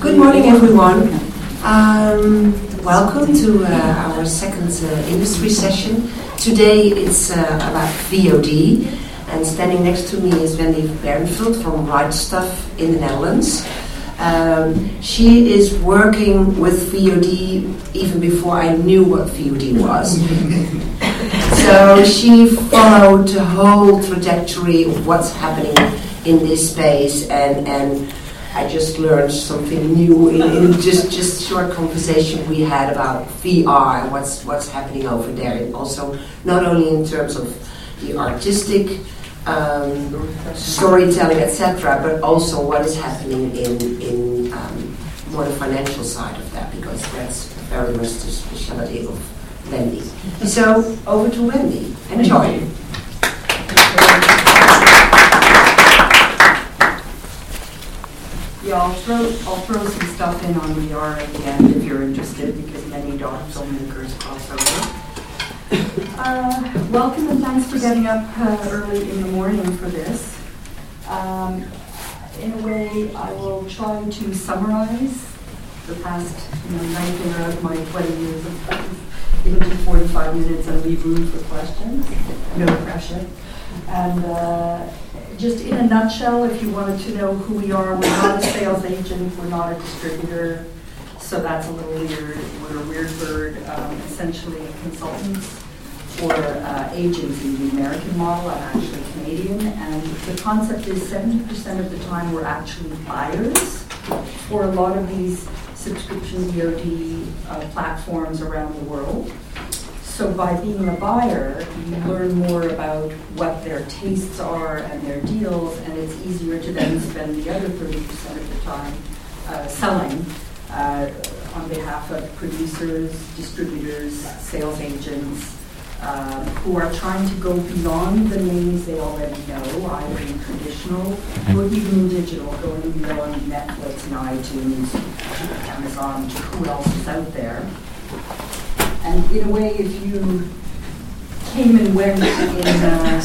Good morning, everyone. Um, welcome to uh, our second uh, industry session. Today it's uh, about VOD, and standing next to me is Wendy Bernfeld from Right Stuff in the Netherlands. Um, she is working with VOD even before I knew what VOD was. so she followed the whole trajectory of what's happening in this space and, and I just learned something new in, in, just just short conversation we had about VR and what's what's happening over there. And also, not only in terms of the artistic um, storytelling, etc., but also what is happening in in um, more the financial side of that, because that's very much the specialty of Wendy. So over to Wendy. Enjoy. Yeah, I'll throw, I'll throw some stuff in on VR at the end if you're interested, because many doc filmmakers cross over. Uh, welcome and thanks for getting up uh, early in the morning for this. Um, in a way, I will try to summarize the past you know, 19 of my 20 years of practice into 45 minutes and leave room for questions. No pressure. And uh, just in a nutshell, if you wanted to know who we are, we're not a sales agent, we're not a distributor, so that's a little weird. We're a weird bird, um, essentially consultants consultant for uh, agency, the American model. I'm actually Canadian, and the concept is 70% of the time we're actually buyers for a lot of these subscription VOD uh, platforms around the world. So by being a buyer, you learn more about what their tastes are and their deals, and it's easier to then spend the other 30% of the time uh, selling uh, on behalf of producers, distributors, sales agents, um, who are trying to go beyond the names they already know, either in traditional or even in digital, going beyond Netflix and iTunes, Amazon, to who else is out there. And in a way, if you came and went in uh,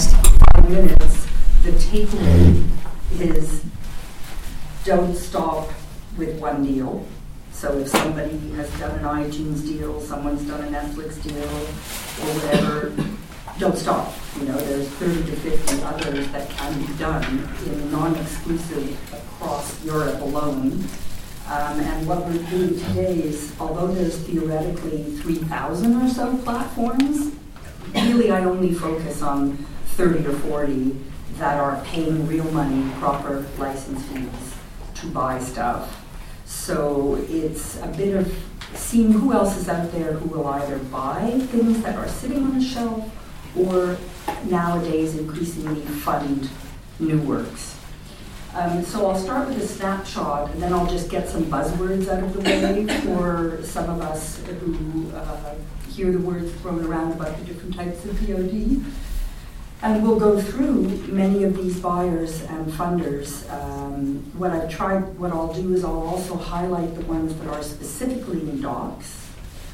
five minutes, the takeaway is don't stop with one deal. So if somebody has done an iTunes deal, someone's done a Netflix deal, or whatever, don't stop. You know, there's 30 to 50 others that can be done in non-exclusive across Europe alone um, and what we're doing today is, although there's theoretically 3,000 or so platforms, really I only focus on 30 or 40 that are paying real money, proper license fees to buy stuff. So it's a bit of seeing who else is out there who will either buy things that are sitting on the shelf or nowadays increasingly fund new works. Um, so I'll start with a snapshot, and then I'll just get some buzzwords out of the way for some of us who uh, hear the words thrown around about the different types of VOD. And we'll go through many of these buyers and funders. Um, what I've tried, what I'll do is I'll also highlight the ones that are specifically in docs.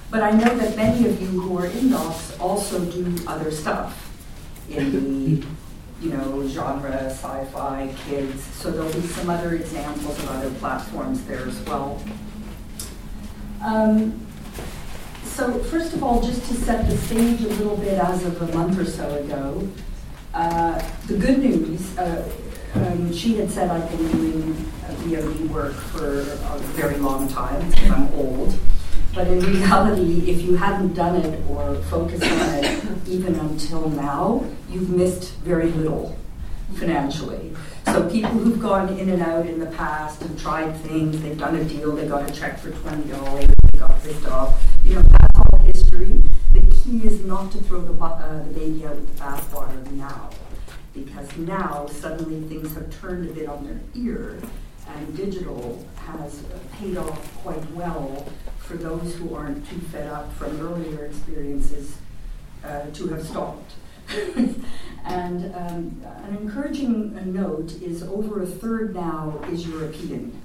But I know that many of you who are in docs also do other stuff in the you know, genre, sci-fi, kids. So there'll be some other examples of other platforms there as well. Um, so first of all, just to set the stage a little bit as of a month or so ago, uh, the good news, uh, um, she had said I've been doing VOD work for a very long time because I'm old. But in reality, if you hadn't done it or focused on it even until now, you've missed very little financially. So people who've gone in and out in the past and tried things, they've done a deal, they got a check for twenty dollars, they got pissed off. You know, that's all history. The key is not to throw the, uh, the baby out with the bathwater now, because now suddenly things have turned a bit on their ear, and digital has paid off quite well for those who aren't too fed up from earlier experiences uh, to have stopped. and um, an encouraging note is over a third now is European.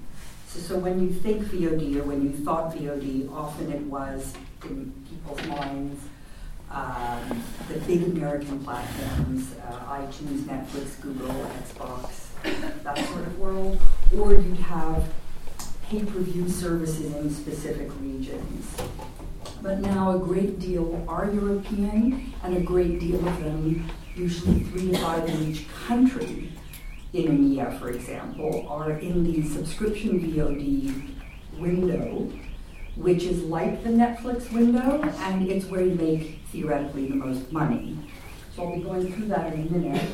So, so, when you think VOD or when you thought VOD, often it was in people's minds um, the big American platforms, uh, iTunes, Netflix, Google, Xbox, that sort of world, or you'd have pay-per-view services in specific regions. But now a great deal are European, and a great deal of them, usually three to five in each country, in EMEA, for example, are in the subscription VOD window, which is like the Netflix window, and it's where you make theoretically the most money. So I'll be going through that in a minute.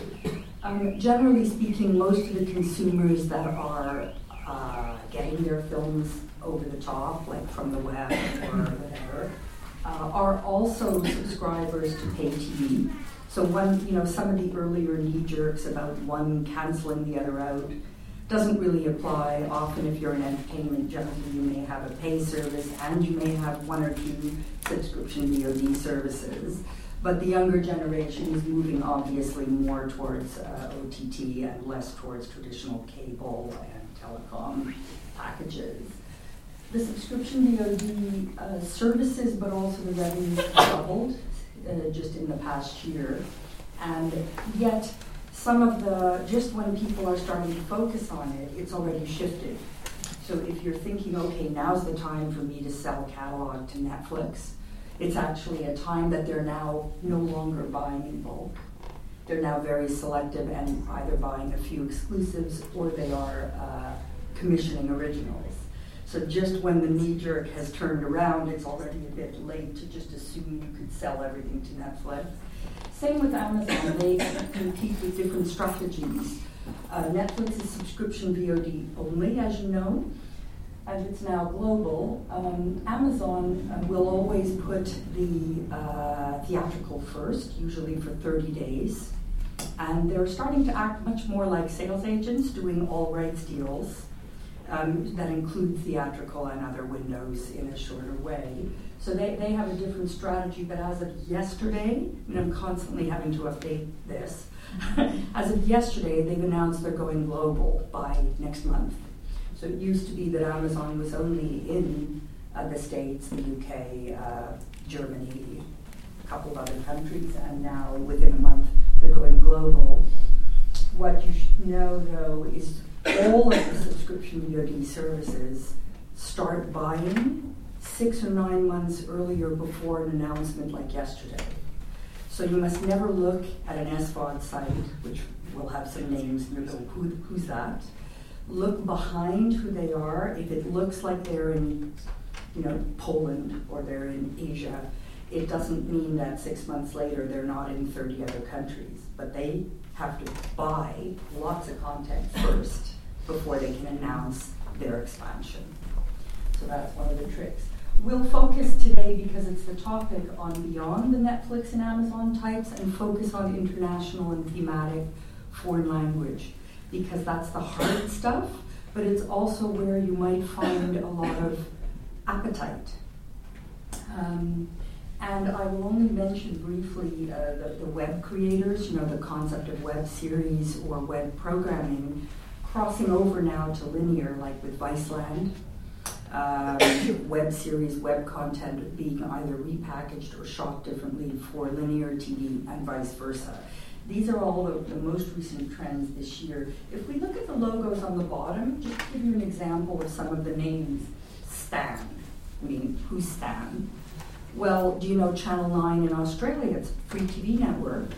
Um, generally speaking, most of the consumers that are uh, getting their films over the top, like from the web or whatever, uh, are also subscribers to pay TV. So one, you know, some of the earlier knee jerks about one canceling the other out doesn't really apply. Often, if you're an entertainment, generally you may have a pay service and you may have one or two subscription VOD services. But the younger generation is moving obviously more towards uh, OTT and less towards traditional cable and telecom packages. The subscription VOD uh, services, but also the revenues doubled uh, just in the past year. And yet, some of the, just when people are starting to focus on it, it's already shifted. So if you're thinking, okay, now's the time for me to sell catalog to Netflix, it's actually a time that they're now no longer buying in bulk. They're now very selective and either buying a few exclusives or they are uh, commissioning originals. So just when the knee jerk has turned around, it's already a bit late to just assume you could sell everything to Netflix. Same with Amazon, they compete with different strategies. Uh, Netflix is subscription VOD only, as you know as it's now global, um, Amazon uh, will always put the uh, theatrical first, usually for 30 days. And they're starting to act much more like sales agents doing all rights deals um, that include theatrical and other windows in a shorter way. So they, they have a different strategy, but as of yesterday, mean, I'm constantly having to update this. as of yesterday, they've announced they're going global by next month. So it used to be that Amazon was only in uh, the States, the UK, uh, Germany, a couple of other countries, and now within a month they're going global. What you should know though is all of the subscription VOD services start buying six or nine months earlier before an announcement like yesterday. So you must never look at an SVOD site, which will have some names, and you go, Who, who's that? Look behind who they are. If it looks like they're in, you know, Poland or they're in Asia, it doesn't mean that six months later they're not in 30 other countries. But they have to buy lots of content first before they can announce their expansion. So that's one of the tricks. We'll focus today because it's the topic on beyond the Netflix and Amazon types and focus on international and thematic foreign language because that's the hard stuff, but it's also where you might find a lot of appetite. Um, and I will only mention briefly uh, the, the, web creators, you know, the concept of web series or web programming, crossing over now to linear, like with Viceland. Um, web series, web content being either repackaged or shot differently for linear TV and vice versa. These are all the, the, most recent trends this year. If we look at the logos on the bottom, just to give you an example of some of the names, Stan. I mean, who's Stan? Well, do you know Channel 9 in Australia? It's a free TV network.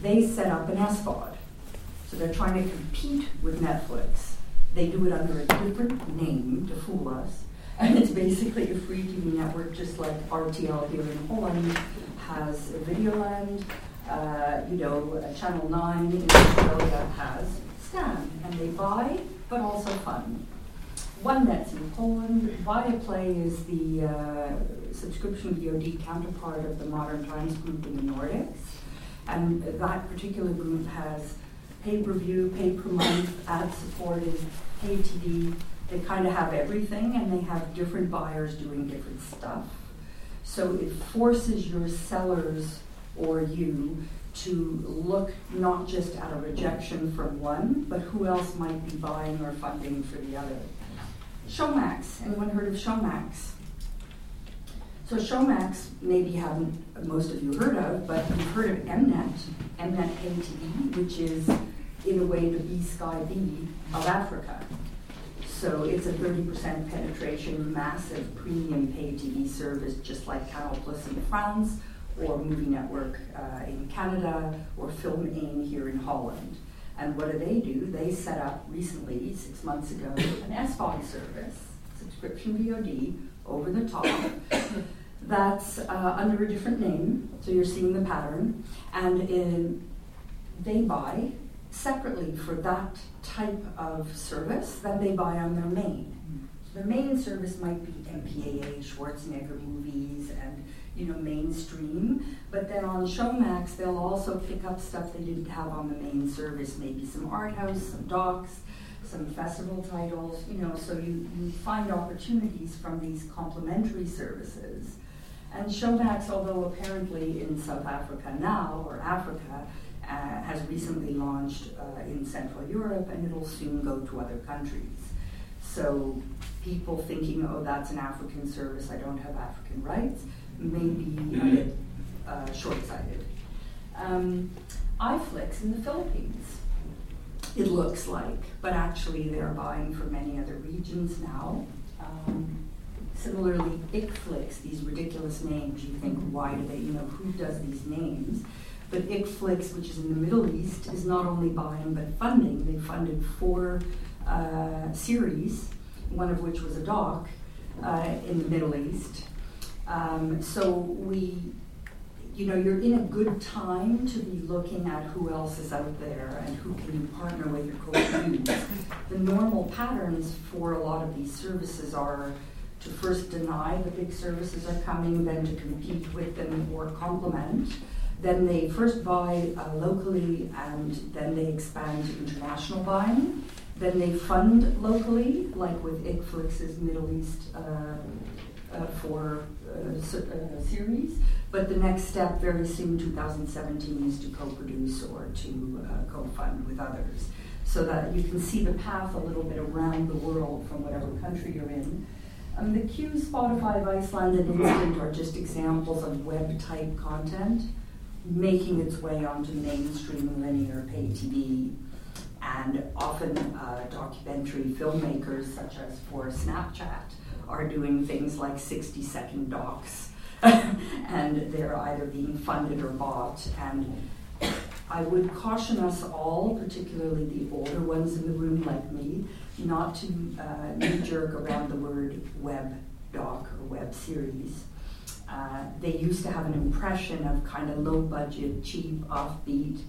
They set up an SVOD. So they're trying to compete with Netflix. They do it under a different name to fool us. And it's basically a free TV network, just like RTL here in Holland has a Videoland, uh, you know, Channel 9 in Australia has Stan, and they buy, but also fund. One that's in Poland, Viaplay is the uh, subscription VOD counterpart of the Modern Times group in the Nordics. And that particular group has pay per view, pay per month, ad supported, pay TV. They kind of have everything and they have different buyers doing different stuff. So it forces your sellers or you to look not just at a rejection from one, but who else might be buying or funding for the other. Showmax. Anyone heard of Showmax? So Showmax, maybe haven't most of you heard of, but you've heard of Mnet, Mnet KTE, which is in a way the B Sky B of Africa. so it's a 30% penetration, massive premium pay TV service, just like Canal Plus in France, or Movie Network uh, in Canada, or Film 1 here in Holland. And what do they do? They set up recently, six months ago, an SVOD service, subscription VOD, over the top, that's uh, under a different name. So you're seeing the pattern. And in, they buy separately for that type of service than they buy on their main. Their main service might be MPAA, Schwarzenegger movies, and you know mainstream. But then on Showmax, they'll also pick up stuff they didn't have on the main service, maybe some art house, some docs, some festival titles. You know, so you, you find opportunities from these complementary services. And Showmax, although apparently in South Africa now or Africa, uh, has recently launched uh, in Central Europe and it'll soon go to other countries. So people thinking, oh, that's an African service, I don't have African rights, may be a bit uh, short-sighted. Um, iFlix in the Philippines, it looks like, but actually they're buying for many other regions now. Um, similarly, ICFlix, these ridiculous names, you think, why do they, you know, who does these names? But ICFlix, which is in the Middle East, is not only buying but funding. They funded four uh, series, one of which was a doc uh, in the Middle East. Um, so we, you know, you're in a good time to be looking at who else is out there and who can you partner with or co-produce. the normal patterns for a lot of these services are to first deny the big services are coming, then to compete with them or complement. Then they first buy uh, locally and then they expand to international buying. Then they fund locally, like with ICFlix's Middle East uh, uh, for series. But the next step, very soon, 2017, is to co-produce or to uh, co-fund with others, so that you can see the path a little bit around the world from whatever country you're in. Um, the Q, Spotify, of Iceland, and Instant are just examples of web-type content making its way onto mainstream linear pay TV. And often uh, documentary filmmakers, such as for Snapchat, are doing things like 60 second docs. and they're either being funded or bought. And I would caution us all, particularly the older ones in the room like me, not to uh, knee jerk around the word web doc or web series uh, they used to have an impression of kind of low budget, cheap, offbeat.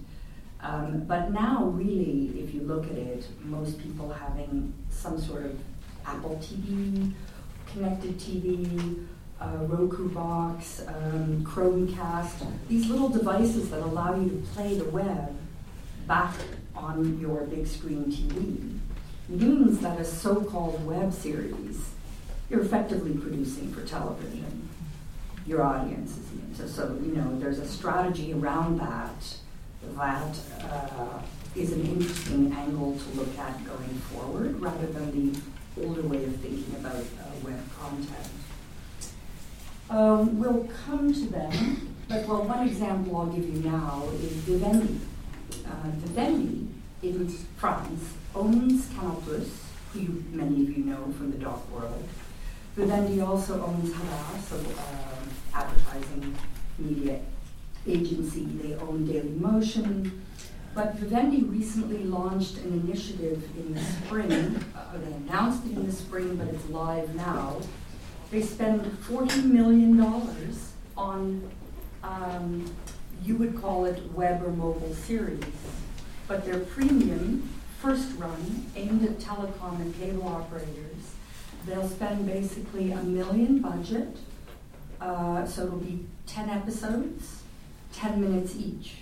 Um, but now, really, if you look at it, most people having some sort of Apple TV, connected TV, uh, Roku box, um, Chromecast, these little devices that allow you to play the web back on your big screen TV means that a so called web series you're effectively producing for television your audience is in. So, so you know, there's a strategy around that that uh, is an interesting angle to look at going forward rather than the older way of thinking about uh, web content. Um, we'll come to them, but well, one example I'll give you now is Vivendi. Uh, Vivendi in France owns Canal Plus, who you, many of you know from the doc world. Vivendi also owns Havas, so um, advertising media agency. They own Daily Motion. But Vivendi recently launched an initiative in the spring. Uh, they announced it in the spring, but it's live now. They spend $40 million on, um, you would call it web or mobile series. But their premium first run, aimed at telecom and cable operators, they'll spend basically a million budget uh, so it'll be 10 episodes, 10 minutes each.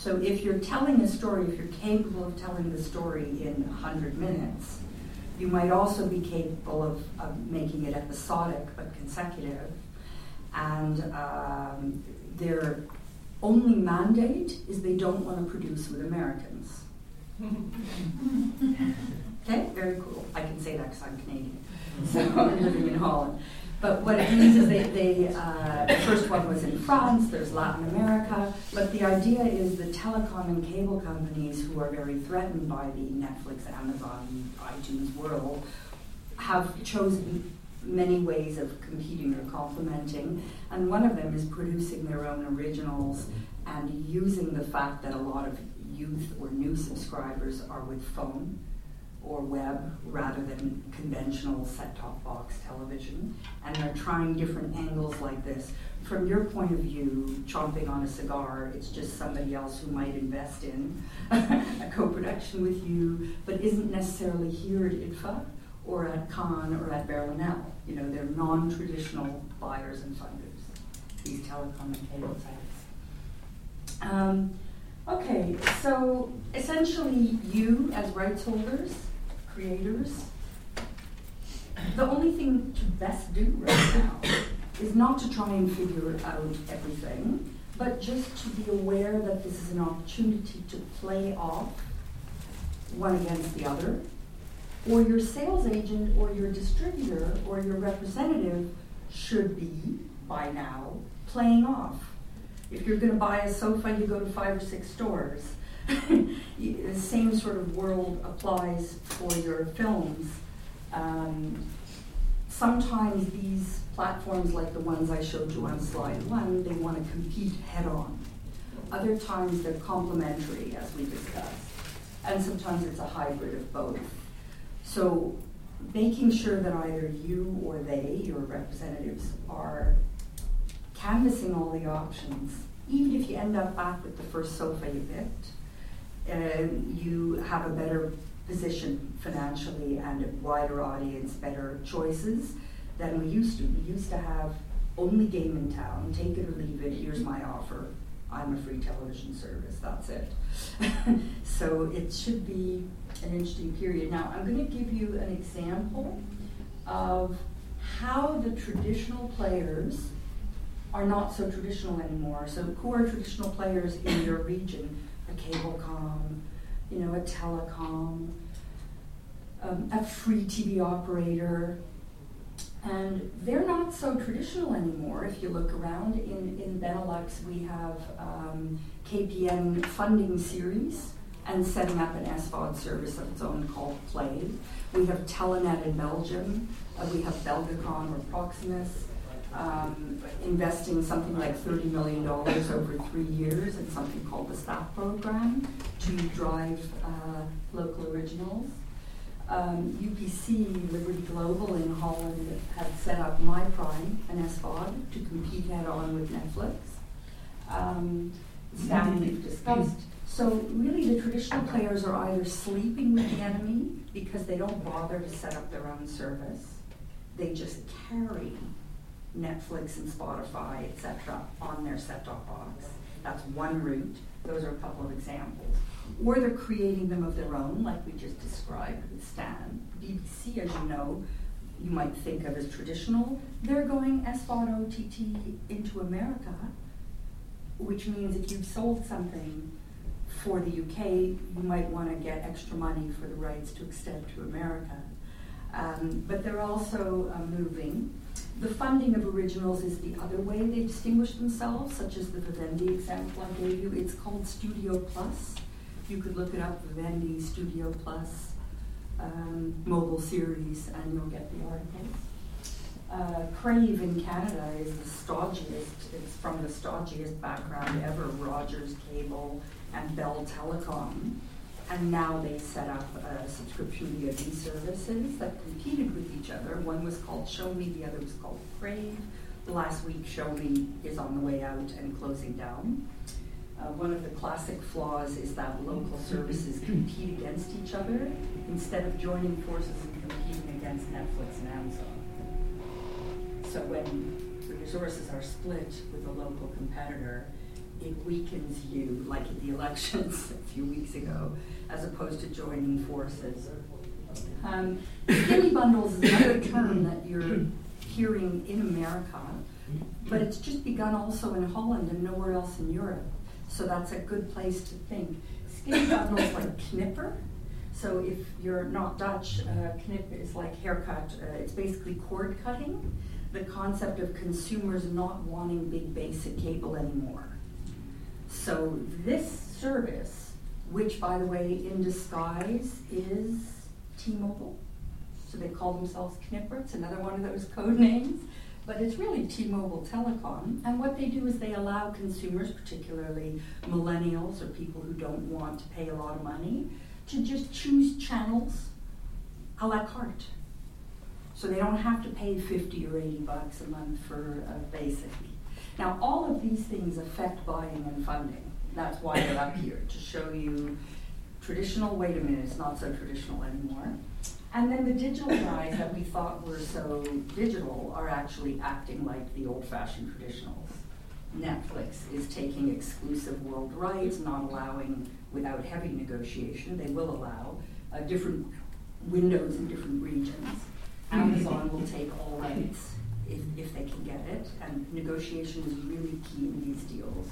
So if you're telling a story, if you're capable of telling the story in 100 minutes, you might also be capable of, of making it episodic but consecutive. And um, their only mandate is they don't want to produce with Americans. okay, very cool. I can say that because I'm Canadian. So I'm living in Holland. But what it means is they, they uh, the first one was in France, there's Latin America, but the idea is the telecom and cable companies who are very threatened by the Netflix, Amazon, iTunes world have chosen many ways of competing or complementing, and one of them is producing their own originals and using the fact that a lot of youth or new subscribers are with phone or web rather than conventional set-top box television. And they're trying different angles like this. From your point of view chomping on a cigar it's just somebody else who might invest in a co-production with you but isn't necessarily here at IDFA or at Cannes or at Berlinale you know they're non-traditional buyers and funders these telecom and cable sites. Um, okay so essentially you as rights holders creators. The only thing to best do right now is not to try and figure out everything, but just to be aware that this is an opportunity to play off one against the other, or your sales agent or your distributor or your representative should be, by now, playing off. If you're going to buy a sofa, you go to five or six stores the same sort of world applies for your films. Um, sometimes these platforms, like the ones I showed you on slide one, they want to compete head on. Other times they're complementary, as we discussed. And sometimes it's a hybrid of both. So making sure that either you or they, your representatives, are canvassing all the options, even if you end up back with the first sofa you picked, uh, you have a better position financially and a wider audience, better choices than we used to. We used to have only game in town, take it or leave it, here's my offer. I'm a free television service, that's it. so it should be an interesting period. Now, I'm going to give you an example of how the traditional players are not so traditional anymore. So, who are traditional players in your region? a Cablecom, you know, a telecom, um, a free TV operator. And they're not so traditional anymore. If you look around in, in Benelux, we have um, KPN funding series and setting up an SVOD service of its own called Play. We have Telenet in Belgium. Uh, we have Belgacom or Proximus um, investing something like $30 million over three years in something called the STAP program to drive uh, local originals. Um, UPC, Liberty Global in Holland, had set up MyPrime, an SVOD, to compete head on with Netflix. Um, we've discussed. So really the traditional players are either sleeping with the enemy because they don't bother to set up their own service. They just carry Netflix and Spotify, etc., on their set-top box. That's one route. Those are a couple of examples. Or they're creating them of their own, like we just described with Stan. BBC, as you know, you might think of as traditional. They're going SVOD OTT into America, which means if you've sold something for the UK, you might want to get extra money for the rights to extend to America. Um, but they're also uh, moving the funding of originals is the other way they distinguish themselves, such as the Vivendi example I gave you. It's called Studio Plus. You could look it up, Vivendi Studio Plus um, mobile series, and you'll get the articles. Uh, Crave in Canada is the stodgiest, it's from the stodgiest background ever, Rogers Cable and Bell Telecom. And now they set up a subscription VOD services that competed with each other. One was called shomi, the other was called Crave. Last week, shomi is on the way out and closing down. Uh, one of the classic flaws is that local services compete against each other instead of joining forces and competing against Netflix and Amazon. So when the resources are split with a local competitor, it weakens you, like in the elections a few weeks ago, as opposed to joining forces. Um, skinny bundles is another term that you're hearing in America, but it's just begun also in Holland and nowhere else in Europe. So that's a good place to think. Skinny bundles like knipper. So if you're not Dutch, uh, knip is like haircut. Uh, it's basically cord cutting. the concept of consumers not wanting big basic cable anymore. So this service, which by the way in disguise is T-Mobile, so they call themselves Knipper, it's another one of those code names, but it's really T-Mobile Telecom. And what they do is they allow consumers, particularly millennials or people who don't want to pay a lot of money, to just choose channels a la carte. So they don't have to pay 50 or 80 bucks a month for a basic. Now, all of these things affect buying and funding. That's why they're up here, to show you traditional, wait a minute, it's not so traditional anymore. And then the digital guys that we thought were so digital are actually acting like the old fashioned traditionals. Netflix is taking exclusive world rights, not allowing, without heavy negotiation, they will allow uh, different windows in different regions. Amazon will take all rights if, if they can get it, and negotiation is really key in these deals.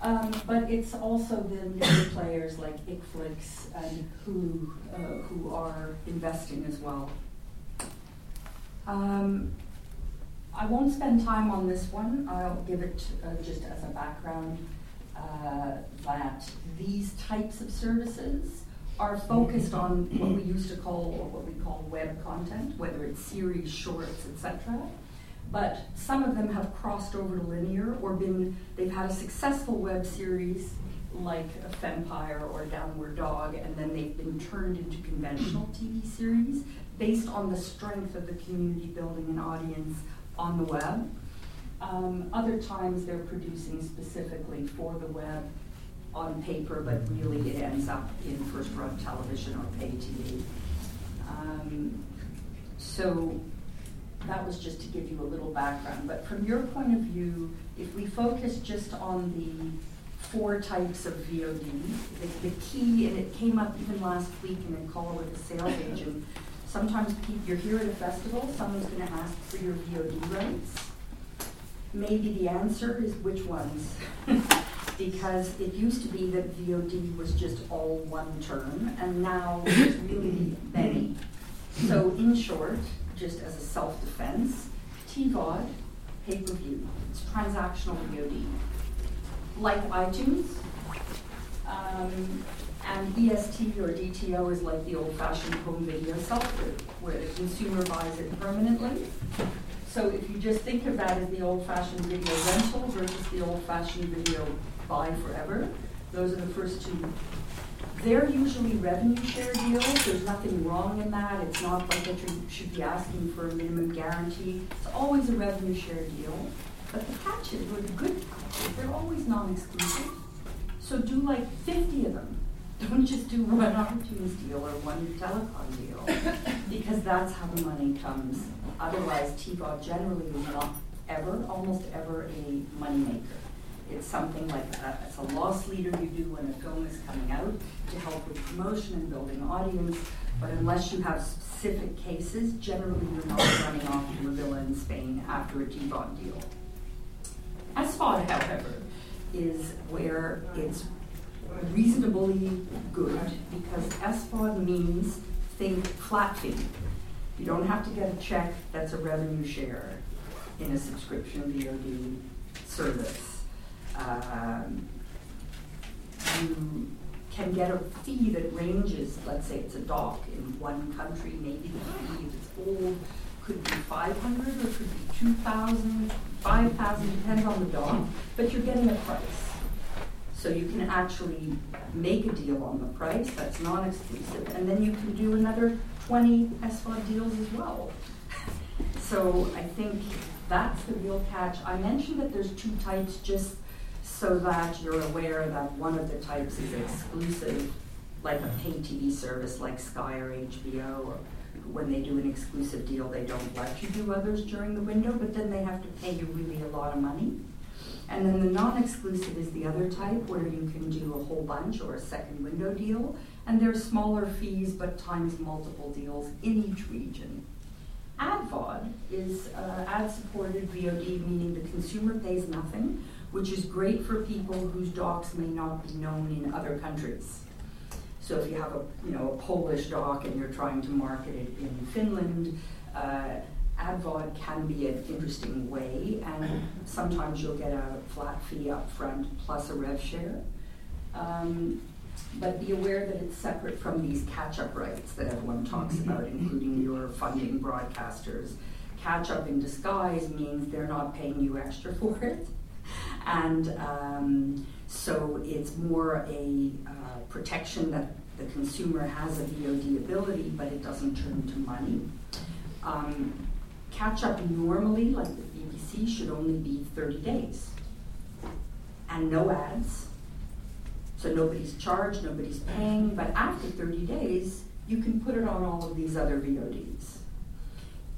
Um, but it's also the new players like Ixflix and who uh, who are investing as well. Um, I won't spend time on this one. I'll give it uh, just as a background uh, that these types of services are focused on what we used to call or what we call web content, whether it's series, shorts, etc. But some of them have crossed over to linear or been they've had a successful web series like a Fempire or Downward Dog, and then they've been turned into conventional TV series based on the strength of the community building and audience on the web. Um, other times they're producing specifically for the web on paper, but really it ends up in first run television or pay TV. Um, so that was just to give you a little background. But from your point of view, if we focus just on the four types of VOD, the, the key, and it came up even last week in a call with a sales agent, sometimes you're here at a festival, someone's going to ask for your VOD rights. Maybe the answer is which ones. because it used to be that VOD was just all one term, and now it's really many. So, in short, just as a self defense, TVOD, pay per view, it's transactional VOD. Like iTunes, um, and EST or DTO is like the old fashioned home video sell through, where the consumer buys it permanently. So if you just think of that as the old fashioned video rental versus the old fashioned video buy forever. Those are the first two. They're usually revenue share deals. There's nothing wrong in that. It's not like that you should be asking for a minimum guarantee. It's always a revenue share deal. But the patches, or the good patches, they're always non-exclusive. So do like 50 of them. Don't just do one iTunes deal or one telecom deal, because that's how the money comes. Otherwise, TVOD generally is not ever, almost ever, a moneymaker. It's something like a, it's a loss leader you do when a film is coming out to help with promotion and building audience. But unless you have specific cases, generally you're not running off to a villa in Spain after a TVOD deal. SVOD, however, is where it's reasonably good because SVOD means think flat fee. You don't have to get a check that's a revenue share in a subscription VOD service um, you can get a fee that ranges, let's say it's a doc in one country, maybe the fee, if it's old, could be 500 or could be 2,000, 5,000, depends on the doc, but you're getting a price. So you can actually make a deal on the price that's non-exclusive, and then you can do another 20 SVOD deals as well. so I think that's the real catch. I mentioned that there's two types just so that you're aware that one of the types is exclusive, like a pay TV service like Sky or HBO, or when they do an exclusive deal, they don't let you do others during the window, but then they have to pay you really a lot of money. And then the non exclusive is the other type where you can do a whole bunch or a second window deal, and there's smaller fees but times multiple deals in each region. AdVOD is uh, ad supported VOD, meaning the consumer pays nothing which is great for people whose docs may not be known in other countries. So if you have a you know a Polish doc and you're trying to market it in Finland, uh, AdVod can be an interesting way, and sometimes you'll get a flat fee up front plus a rev share. Um, but be aware that it's separate from these catch-up rights that everyone talks mm-hmm. about, including your funding broadcasters. Catch-up in disguise means they're not paying you extra for it, and um, so it's more a uh, protection that the consumer has a VOD ability, but it doesn't turn to money. Um, catch-up normally, like the BBC, should only be 30 days, and no ads so nobody's charged, nobody's paying, but after 30 days, you can put it on all of these other VODs.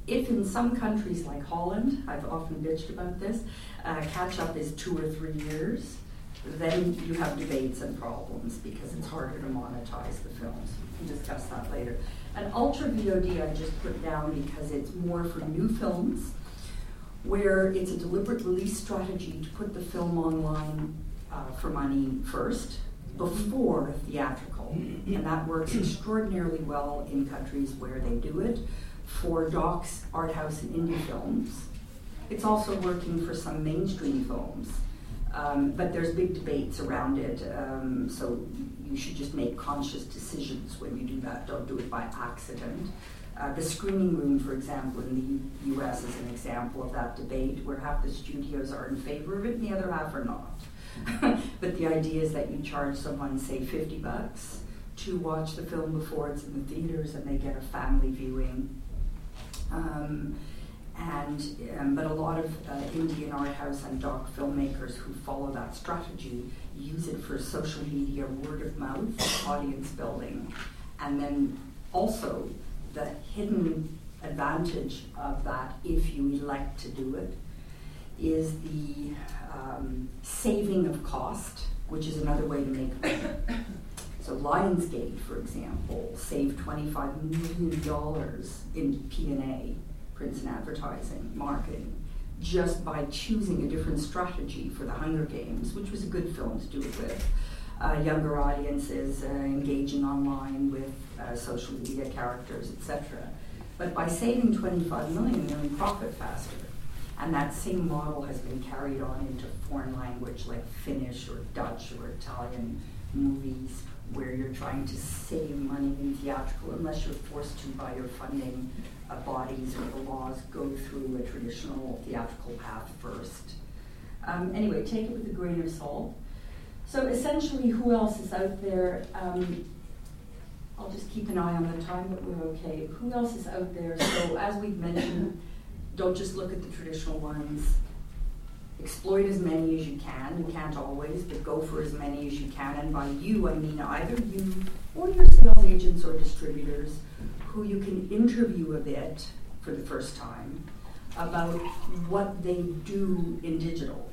If in some countries like Holland, I've often bitched about this, uh, catch up is two or three years, then you have debates and problems because it's harder to monetize the films. We can discuss that later. An ultra VOD I just put down because it's more for new films where it's a deliberate release strategy to put the film online uh, for money first before theatrical. And that works extraordinarily well in countries where they do it. For docs, art house, and indie films. It's also working for some mainstream films. Um, but there's big debates around it, um, so you should just make conscious decisions when you do that. Don't do it by accident. Uh, the screening room, for example, in the U- US is an example of that debate where half the studios are in favor of it and the other half are not. but the idea is that you charge someone, say, 50 bucks to watch the film before it's in the theaters and they get a family viewing. Um, and um, but a lot of uh, Indian art house and doc filmmakers who follow that strategy use it for social media, word of mouth, audience building, and then also the hidden advantage of that if you elect to do it is the um, saving of cost, which is another way to make money. So Lionsgate, for example, saved $25 million in P&A, prints and advertising, marketing, just by choosing a different strategy for the Hunger Games, which was a good film to do it with. Uh, younger audiences uh, engaging online with uh, social media characters, etc. But by saving 25 million, they're in profit faster. And that same model has been carried on into foreign language like Finnish or Dutch or Italian movies where you're trying to save money in theatrical unless you're forced to by your funding uh, bodies or the laws go through a traditional theatrical path first. Um, anyway, take it with a grain of salt. So essentially, who else is out there? Um, I'll just keep an eye on the time, but we're okay. Who else is out there? So as we've mentioned, don't just look at the traditional ones. Exploit as many as you can. You can't always, but go for as many as you can. And by you, I mean either you or your sales agents or distributors who you can interview a bit for the first time about what they do in digital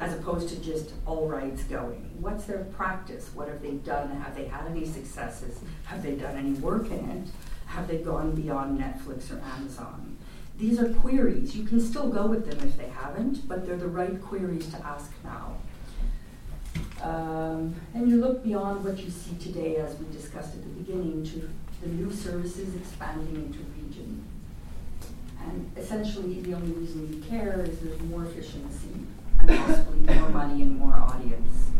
as opposed to just all rights going. What's their practice? What have they done? Have they had any successes? Have they done any work in it? Have they gone beyond Netflix or Amazon? These are queries. You can still go with them if they haven't, but they're the right queries to ask now. Um, and you look beyond what you see today, as we discussed at the beginning, to the new services expanding into region. And essentially, the only reason you care is there's more efficiency and possibly more money and more audience.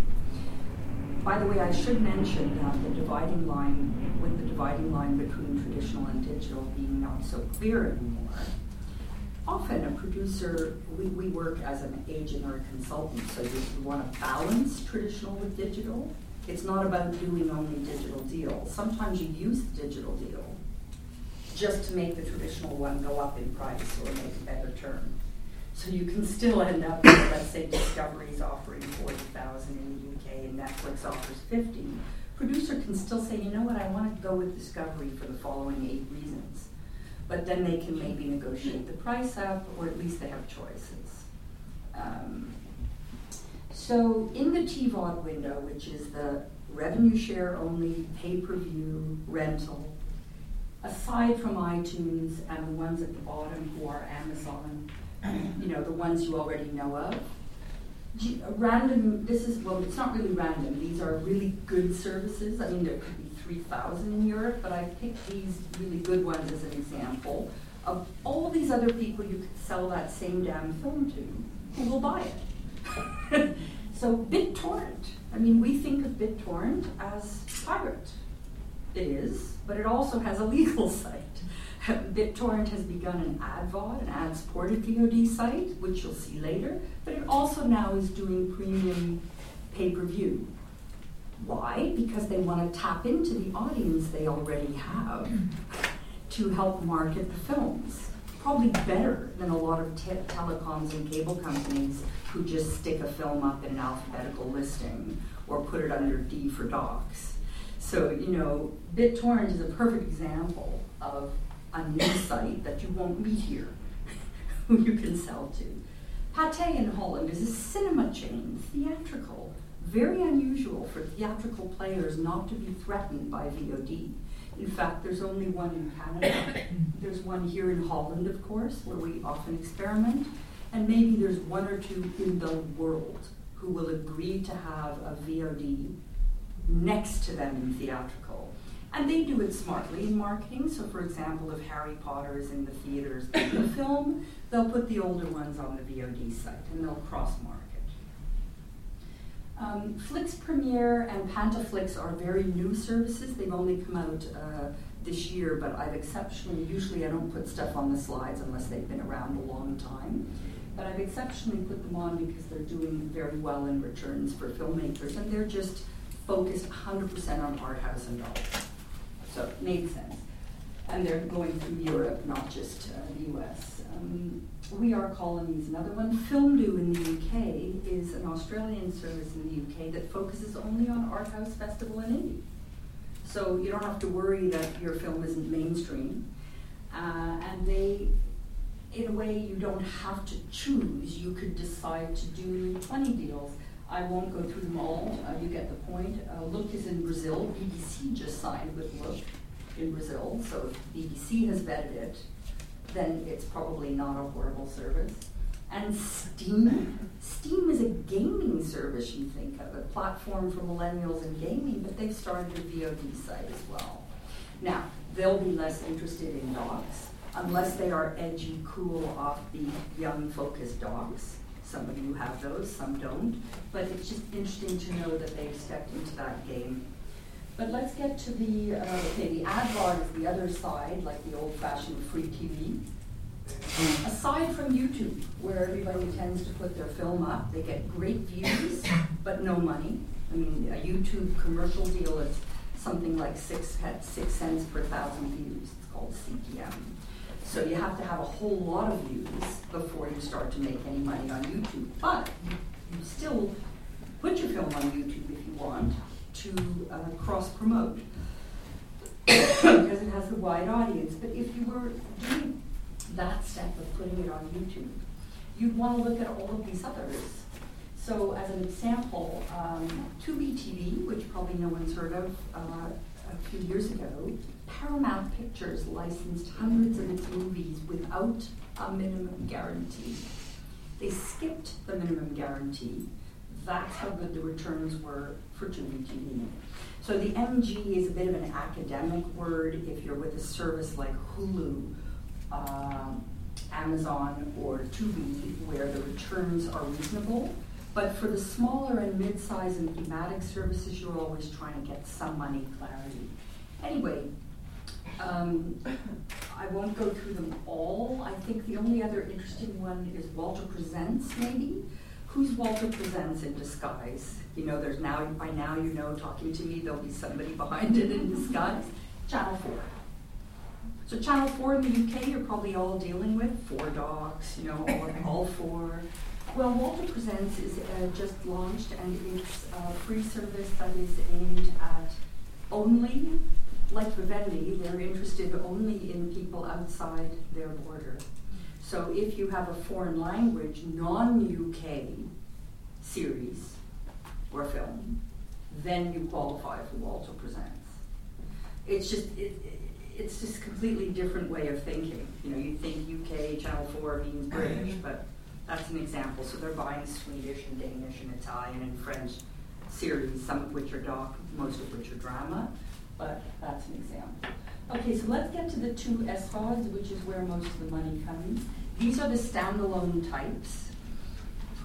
By the way, I should mention that the dividing line, with the dividing line between traditional and digital being not so clear anymore, often a producer, we, we work as an agent or a consultant, so you, you want to balance traditional with digital. It's not about doing only digital deals. Sometimes you use the digital deal just to make the traditional one go up in price or make a better term. So you can still end up with, let's say, Discovery's offering 40000 in the UK and Netflix offers 50 Producer can still say, you know what, I want to go with Discovery for the following eight reasons but then they can maybe negotiate the price up, or at least they have choices. Um, so in the TVOD window, which is the revenue share only, pay per view, rental, aside from iTunes and the ones at the bottom who are Amazon, you know, the ones you already know of, random, this is, well, it's not really random. These are really good services. I mean, there could be 3,000 in Europe, but I picked these really good ones as an example of all these other people you could sell that same damn film to who will buy it. so BitTorrent, I mean, we think of BitTorrent as pirate. It is, but it also has a legal site. BitTorrent has begun an AdVOD, an ad-supported VOD site, which you'll see later, but it also now is doing premium pay-per-view. Why? Because they want to tap into the audience they already have to help market the films. Probably better than a lot of te- telecoms and cable companies who just stick a film up in an alphabetical listing or put it under D for docs. So, you know, BitTorrent is a perfect example of a new site that you won't meet here, who you can sell to. Pathé in Holland is a cinema chain, theatrical. Very unusual for theatrical players not to be threatened by VOD. In fact, there's only one in Canada. There's one here in Holland, of course, where we often experiment. And maybe there's one or two in the world who will agree to have a VOD next to them in theatrical. And they do it smartly in marketing. So, for example, if Harry Potter is in the theaters in the film, they'll put the older ones on the VOD site and they'll cross market. Um, Flix Premiere and Pantaflix are very new services. They've only come out uh, this year, but I've exceptionally, usually I don't put stuff on the slides unless they've been around a long time. But I've exceptionally put them on because they're doing very well in returns for filmmakers, and they're just focused 100% on art house and dollars. So it made sense. And they're going through Europe, not just uh, the US. Um, we Are Colonies, another one. FilmDoo in the UK is an Australian service in the UK that focuses only on art house festival and indie. So you don't have to worry that your film isn't mainstream. Uh, and they, in a way, you don't have to choose. You could decide to do 20 deals. I won't go through them all. Uh, you get the point. Uh, Looke is in Brazil. BBC just signed with Looke in Brazil. So BBC has vetted it, then it's probably not a horrible service. And Steam. Steam is a gaming service, you think of, a platform for millennials in gaming, but they've started a VOD site as well. Now, they'll be less interested in docs, unless they are edgy, cool, offbeat, young, focused docs. Some of you have those, some don't. But it's just interesting to know that they've stepped into that game. But let's get to the, uh, okay, the AdVOD is the other side, like the old-fashioned free TV. Aside from YouTube, where everybody tends to put their film up, they get great views, but no money. I mean, a YouTube commercial deal is something like six, six cents per thousand views. It's called CPM. So you have to have a whole lot of views before you start to make any money on YouTube. But you still put your film on YouTube if you want to uh, cross promote because it has a wide audience. But if you were doing that step of putting it on YouTube, you'd want to look at all of these others. So, as an example, um, Tubi TV, which probably no one's heard of, uh, a few years ago, Paramount Pictures licensed hundreds of its movies without a minimum guarantee. They skipped the minimum guarantee. That's how good the returns were So the MG is a bit of an academic word if you're with a service like Hulu, uh, Amazon, or Tubi, where the returns are reasonable. But for the smaller and mid-sized and thematic services, you're always trying to get some money clarity. Anyway, um, I won't go through them all. I think the only other interesting one is Walter Presents, maybe. Who's Walter Presents in disguise? You know, there's now, by now, you know, talking to me, there'll be somebody behind it in disguise. Channel 4. So Channel 4 in the UK, you're probably all dealing with, four docs, you know, all, all four. Well, Walter Presents is uh, just launched, and it's a free service that is aimed at only, like Vivendi, they're interested only in people outside their border. So if you have a foreign language, non-UK series or film, then you qualify for Walter Presents. It's just it, it, it's just completely different way of thinking. You know, you think UK Channel 4 means British, but that's an example. So they're buying Swedish and Danish and Italian and French series, some of which are doc, most of which are drama, but that's an example. Okay, so let's get to the two SVODs, which is where most of the money comes. These are the standalone types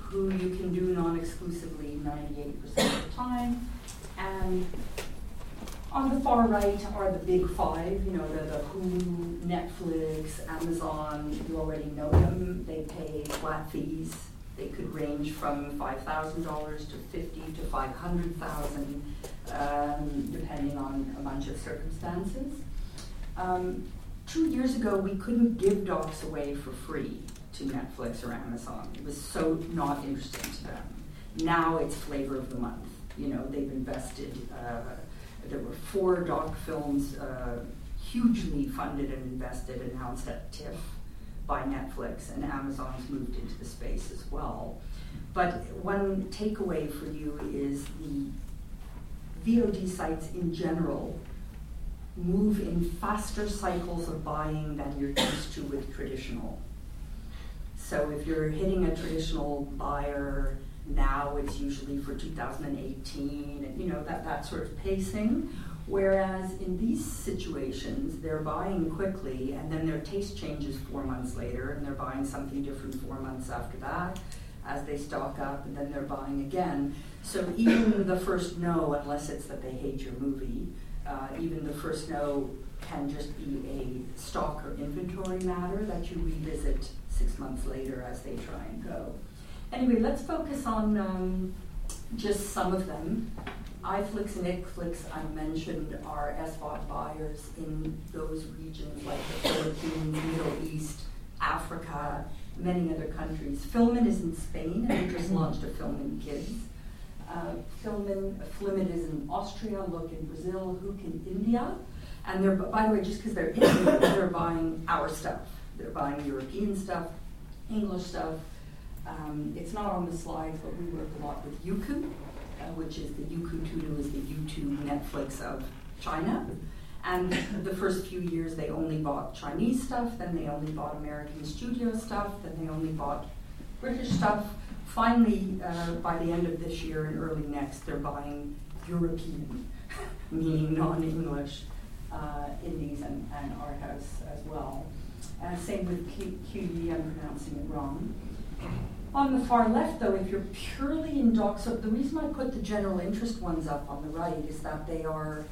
who you can do non-exclusively 98% of the time. And on the far right are the big five, you know, the, the Hulu, Netflix, Amazon, you already know them. They pay flat fees. They could range from $5,000 to 50 to 500,000, um, depending on a bunch of circumstances. Um, two years ago, we couldn't give docs away for free to Netflix or Amazon. It was so not interesting to them. Now it's flavor of the month. You know, they've invested. Uh, there were four doc films uh, hugely funded and invested, announced at TIFF by Netflix, and Amazon's moved into the space as well. But one takeaway for you is the VOD sites in general move in faster cycles of buying than you're used to with traditional. So if you're hitting a traditional buyer now, it's usually for 2018, and you know that that sort of pacing. Whereas in these situations, they're buying quickly, and then their taste changes four months later, and they're buying something different four months after that as they stock up, and then they're buying again. So even the first no, unless it's that they hate your movie, uh, even the first no can just be a stock or inventory matter that you revisit six months later as they try and go. Anyway, let's focus on um, just some of them. iFlix and ICFlix, I mentioned, are SVOD buyers in those regions like the Philippines, Middle East, Africa, many other countries. Filmin is in Spain, and we just launched a Filmin Kids. Uh, Flimmit is in Austria, Looke in Brazil, HOOQ in India. And they're, by the way, just because they're Indian, they're buying our stuff. They're buying European stuff, English stuff. Um, it's not on the slides, but we work a lot with Youku, uh, which is the Youku Tudou is the YouTube Netflix of China. And the first few years, they only bought Chinese stuff, then they only bought American studio stuff, then they only bought British stuff. Finally, uh, by the end of this year and early next, they're buying European, meaning non English, uh, indies and, and art house as well. Uh, same with Q- QE, I'm pronouncing it wrong. On the far left, though, if you're purely in docs, so the reason I put the general interest ones up on the right is that they are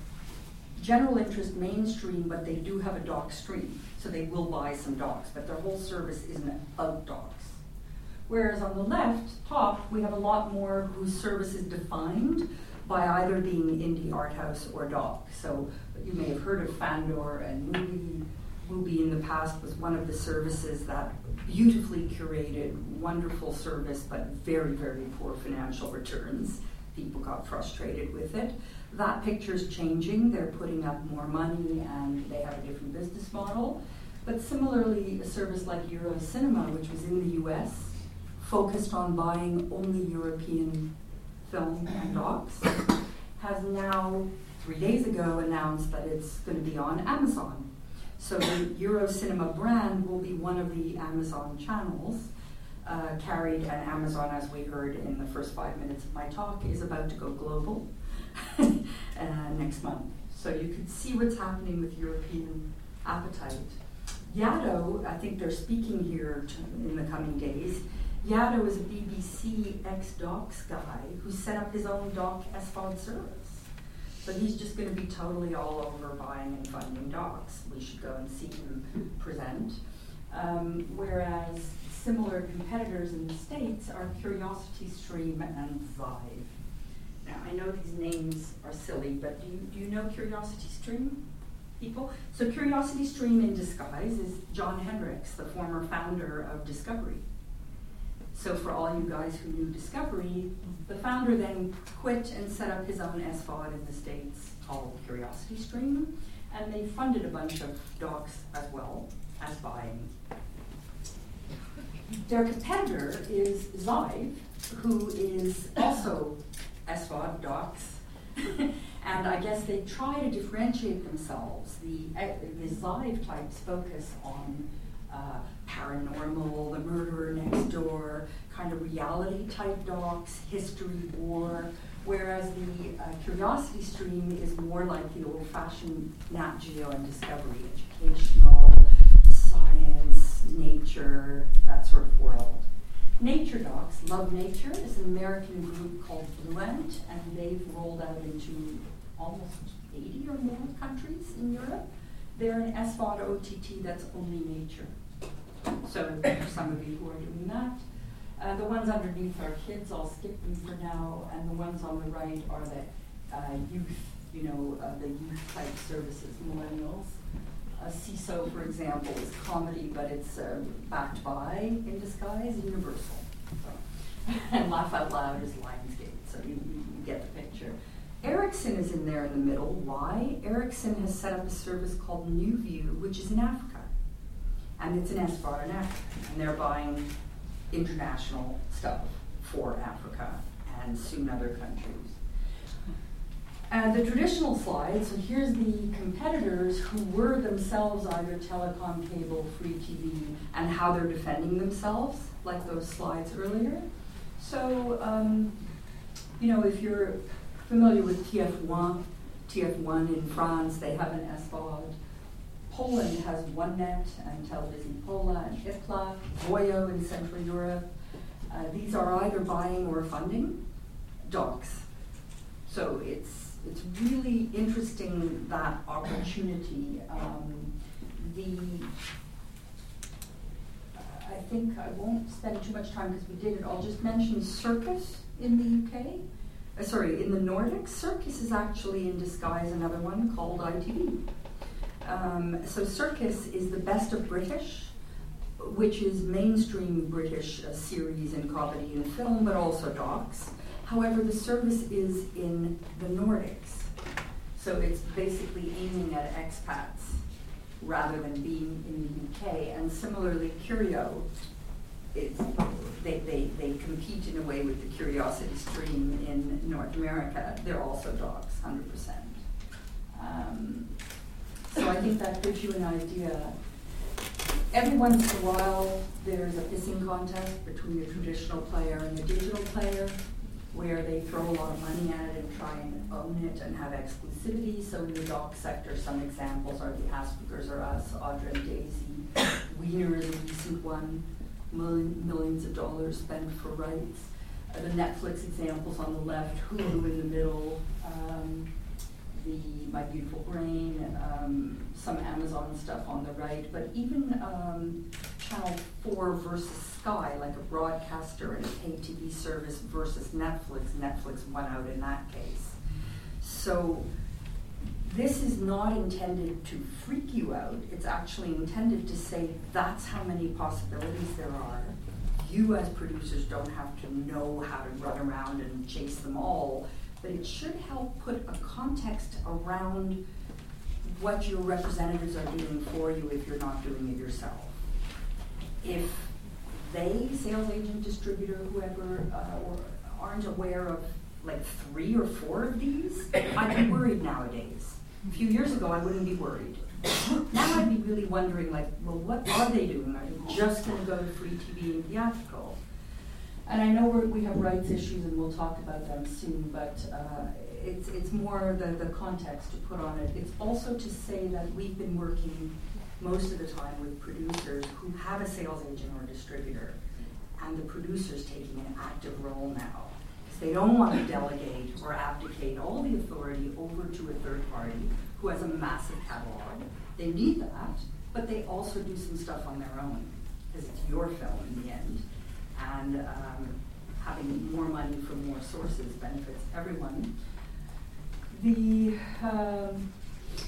general interest mainstream, but they do have a doc stream. So they will buy some docs, but their whole service isn't about docs. Whereas on the left, top, we have a lot more whose service is defined by either being indie art house or doc. So you may have heard of Fandor and MUBI. MUBI in the past was one of the services that beautifully curated, wonderful service, but very, very poor financial returns. People got frustrated with it. That picture is changing. They're putting up more money and they have a different business model. But similarly, a service like Euro Cinema, which was in the US, focused on buying only European film and docs, has now, three days ago, announced that it's going to be on Amazon. So the Euro Cinema brand will be one of the Amazon channels. Uh, carried and Amazon, as we heard in the first five minutes of my talk, is about to go global uh, next month. So you can see what's happening with European appetite. Yaddo, I think they're speaking here in the coming days, Yaddo is a BBC ex-docs guy who set up his own doc SVOD service. So he's just going to be totally all over buying and funding docs. We should go and see him present. Um, whereas similar competitors in the States are Curiosity Stream and Vive. Now, I know these names are silly, but do you, do you know Curiosity Stream? People? So, Curiosity Stream in disguise is John Hendricks, the former founder of Discovery. So for all you guys who knew Discovery, the founder then quit and set up his own SVOD in the States called Curiosity Stream, and they funded a bunch of docs as well as buying. Their competitor is Zive, who is also SVOD docs. and I guess they try to differentiate themselves. The, the Zive types focus on uh, paranormal, the murderer next door, kind of reality type docs, history, war, whereas the uh, Curiosity Stream is more like the old-fashioned Nat Geo and Discovery, educational, science, nature, that sort of world. Nature Docs, Love Nature, is an American group called Blue Ant, and they've rolled out into almost 80 or more countries in Europe. They're an SVOD OTT that's only nature. So some of you who are doing that. Uh, the ones underneath are kids, I'll skip them for now, and the ones on the right are the uh, youth, you know, uh, the youth type services, millennials. Uh, Seeso, for example, is comedy, but it's uh, backed by, in disguise, Universal. So. and Laugh Out Loud is Lionsgate, so you, you, you get the picture. Ericsson is in there in the middle. Why? Ericsson has set up a service called NewView, which is in Africa. And it's an SVOD in Africa. And they're buying international stuff for Africa and soon other countries. And the traditional slide, so here's the competitors who were themselves either telecom, cable, free TV, and how they're defending themselves, like those slides earlier. So, um, you know, if you're familiar with TF1, TF1 in France, they have an SVOD. Poland has OneNet and Telewizja Pola and IPLA, Voyo in Central Europe. Uh, these are either buying or funding docs. So it's it's really interesting that opportunity. Um, the I think I won't spend too much time because we did it. I'll just mention Cirkus in the UK. Uh, sorry, in the Nordics, Cirkus is actually in disguise another one called ITV. Um, so Cirkus is the best of British, which is mainstream British uh, series and comedy and film, but also docs. However, the service is in the Nordics. So it's basically aiming at expats rather than being in the UK. And similarly, Curio, it's, they, they, they compete in a way with the Curiosity Stream in North America. They're also docs, 100%. Think that gives you an idea. Every once in a while, there's a pissing contest between the traditional player and the digital player where they throw a lot of money at it and try and own it and have exclusivity. So in the doc sector, some examples are the Asperger's Are Us, Audrie and Daisy. Weiner is a recent one, million, millions of dollars spent for rights. Uh, the Netflix examples on the left, Hulu in the middle, um, the My Beautiful Brain, um, some Amazon stuff on the right, but even um, Channel 4 versus Sky, like a broadcaster and a pay TV service versus Netflix. Netflix won out in that case. So this is not intended to freak you out. It's actually intended to say that's how many possibilities there are. You, as producers, don't have to know how to run around and chase them all, but it should help put a context around what your representatives are doing for you if you're not doing it yourself. If they, sales agent, distributor, whoever, uh, aren't aware of like three or four of these, I'd be worried nowadays. A few years ago, I wouldn't be worried. now I'd be really wondering, like, well, what are they doing? Are they just going to go to free TV and theatrical? And I know we have rights issues, and we'll talk about them soon, but uh, it's, it's more the, the context to put on it. It's also to say that we've been working most of the time with producers who have a sales agent or distributor, and the producer's taking an active role now. They don't want to delegate or abdicate all the authority over to a third party who has a massive catalog. They need that, but they also do some stuff on their own, because it's your film in the end. And um, having more money from more sources benefits everyone. The um,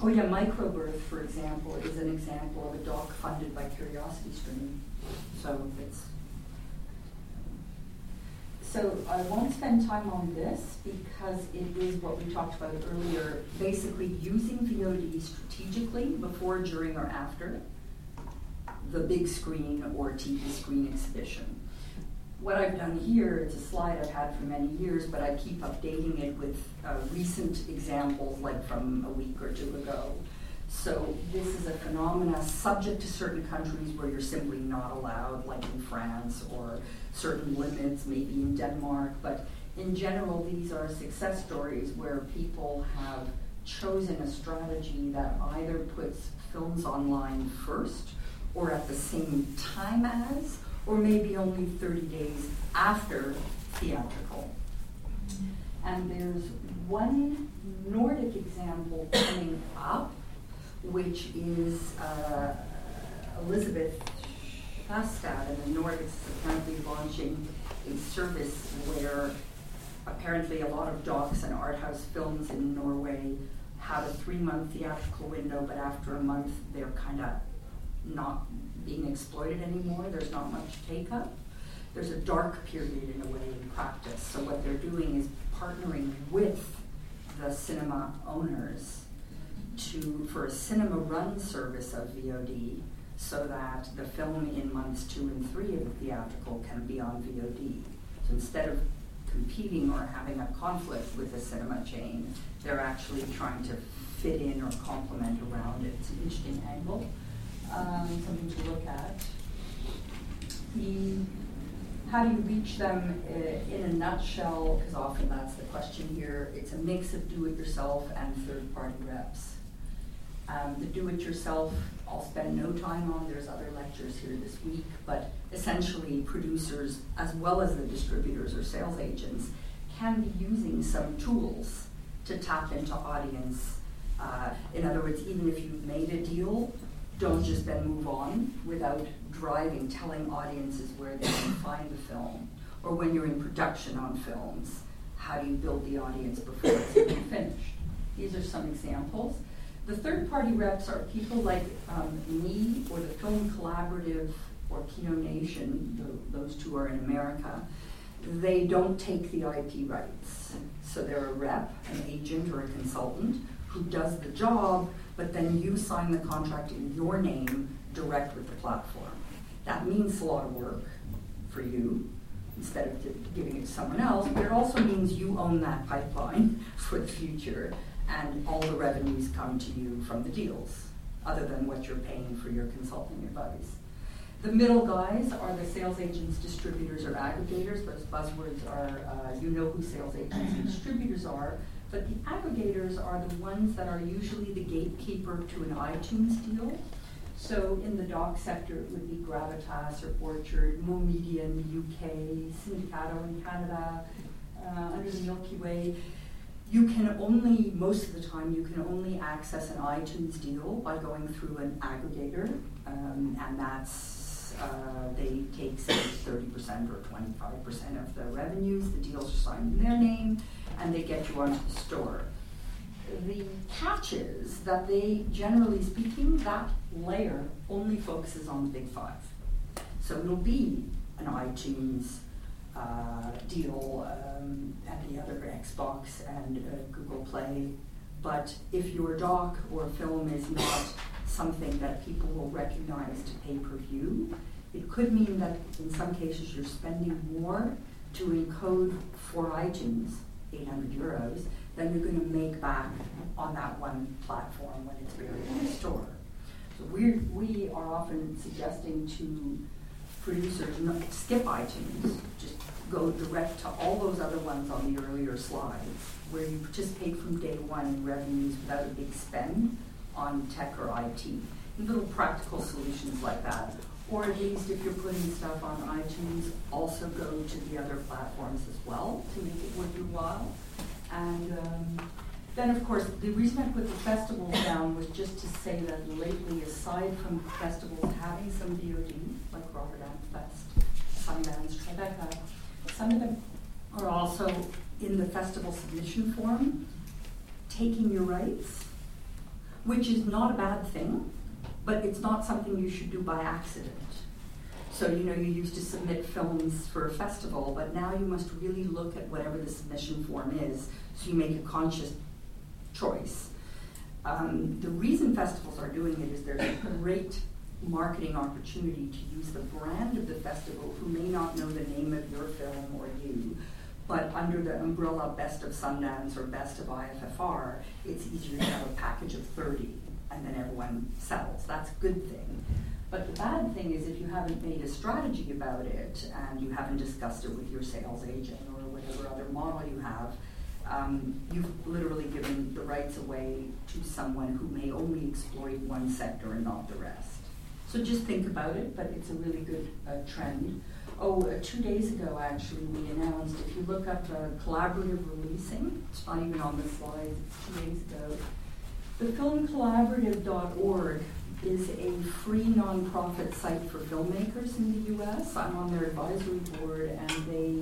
Oh yeah, microbirth, for example, is an example of a doc funded by Curiosity Stream. So it's so I won't spend time on this because it is what we talked about earlier, basically using VOD strategically before, during, or after the big screen or TV screen exhibition what I've done here, it's a slide I've had for many years, but I keep updating it with uh, recent examples, like from a week or two ago. So this is a phenomena subject to certain countries where you're simply not allowed, like in France, or certain limits, maybe in Denmark, but in general, these are success stories where people have chosen a strategy that either puts films online first or at the same time as, or maybe only 30 days after theatrical. And there's one Nordic example coming up, which is uh, Elizabeth Skastad in the Nordics is apparently launching a service where apparently a lot of docs and art house films in Norway have a three month theatrical window, but after a month they're kind of not being exploited anymore. There's not much take up. There's a dark period in a way in practice. So what they're doing is partnering with the cinema owners to for a cinema run service of VOD so that the film in months two and three of the theatrical can be on VOD. So instead of competing or having a conflict with a cinema chain, they're actually trying to fit in or complement around it. It's an interesting angle, um, something to look at. The how do you reach them uh, in a nutshell? Because often that's the question here. It's a mix of do it yourself and third party reps. Um, the do it yourself, I'll spend no time on. There's other lectures here this week, but essentially, producers as well as the distributors or sales agents can be using some tools to tap into audience. Uh, in other words, even if you've made a deal, don't just then move on without driving, telling audiences where they can find the film. Or when you're in production on films, how do you build the audience before it's even finished? These are some examples. The third party reps are people like um, me or the Film Collaborative or Kino Nation, the, those two are in America. They don't take the IP rights. So they're a rep, an agent, or a consultant who does the job, but then you sign the contract in your name direct with the platform. That means a lot of work for you instead of giving it to someone else, but it also means you own that pipeline for the future and all the revenues come to you from the deals, other than what you're paying for your consulting advice. The middle guys are the sales agents, distributors, or aggregators. Those buzzwords are, uh, you know who sales agents and distributors are, but the aggregators are the ones that are usually the gatekeeper to an iTunes deal. So in the doc sector, it would be Gravitas or Orchard, Mo Media in the UK, Syndicado in Canada, uh, under the Milky Way you can only, most of the time, you can only access an iTunes deal by going through an aggregator, um, and that's, uh, they take, say, 30% or 25% of the revenues. The deals are signed in their name, and they get you onto the store. The catch is that they, generally speaking, that layer only focuses on the big five. So it'll be an iTunes, uh, deal um, at the other Xbox and uh, Google Play. But if your doc or film is not something that people will recognize to pay per view, it could mean that in some cases you're spending more to encode for iTunes, 800 euros, than you're going to make back on that one platform when it's buried in the store. So we we are often suggesting to producers not skip iTunes, just go direct to all those other ones on the earlier slides, where you participate from day one in revenues without a big spend on tech or IT. Little practical solutions like that. Or at least if you're putting stuff on iTunes, also go to the other platforms as well to make it worth your while. And um, then, of course, the reason I put the festivals down was just to say that lately, aside from festivals having some VOD, like Rotterdam Fest, Sundance, Tribeca, some of them are also in the festival submission form, taking your rights, which is not a bad thing, but it's not something you should do by accident. So, you know, you used to submit films for a festival, but now you must really look at whatever the submission form is so you make a conscious choice. Um, the reason festivals are doing it is there's a great marketing opportunity to use the brand of the festival who may not know the name of your film or you, but under the umbrella Best of Sundance or Best of IFFR, it's easier to have a package of 30 and then everyone sells. That's a good thing. But the bad thing is if you haven't made a strategy about it and you haven't discussed it with your sales agent or whatever other model you have, um, you've literally given the rights away to someone who may only exploit one sector and not the rest. So just think about it, but it's a really good uh, trend. Oh, uh, two days ago, actually, we announced if you look up uh, collaborative releasing, it's not even on the slide, it's two days ago. The filmcollaborative.org is a free nonprofit site for filmmakers in the US. I'm on their advisory board, and they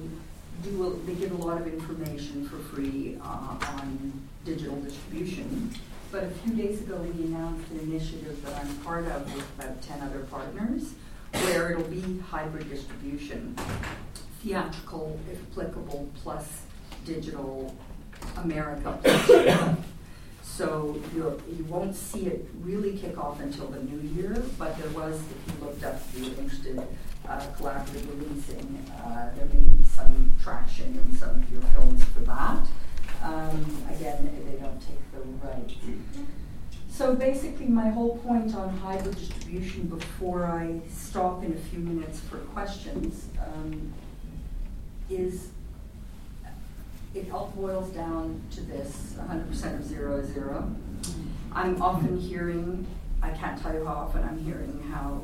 do a, they give a lot of information for free uh, on digital distribution. But a few days ago, we announced an initiative that I'm part of with about 10 other partners, where it'll be hybrid distribution, theatrical, if applicable, plus digital America. So you you won't see it really kick off until the new year, but there was, if you looked up, if you were interested, uh, collaborative releasing, uh, there may be some traction in some of your films for that. Um, again, they don't take the right. So basically, my whole point on hybrid distribution before I stop in a few minutes for questions um, is it all boils down to this 100% of zero is zero. I'm often hearing, I can't tell you how often I'm hearing how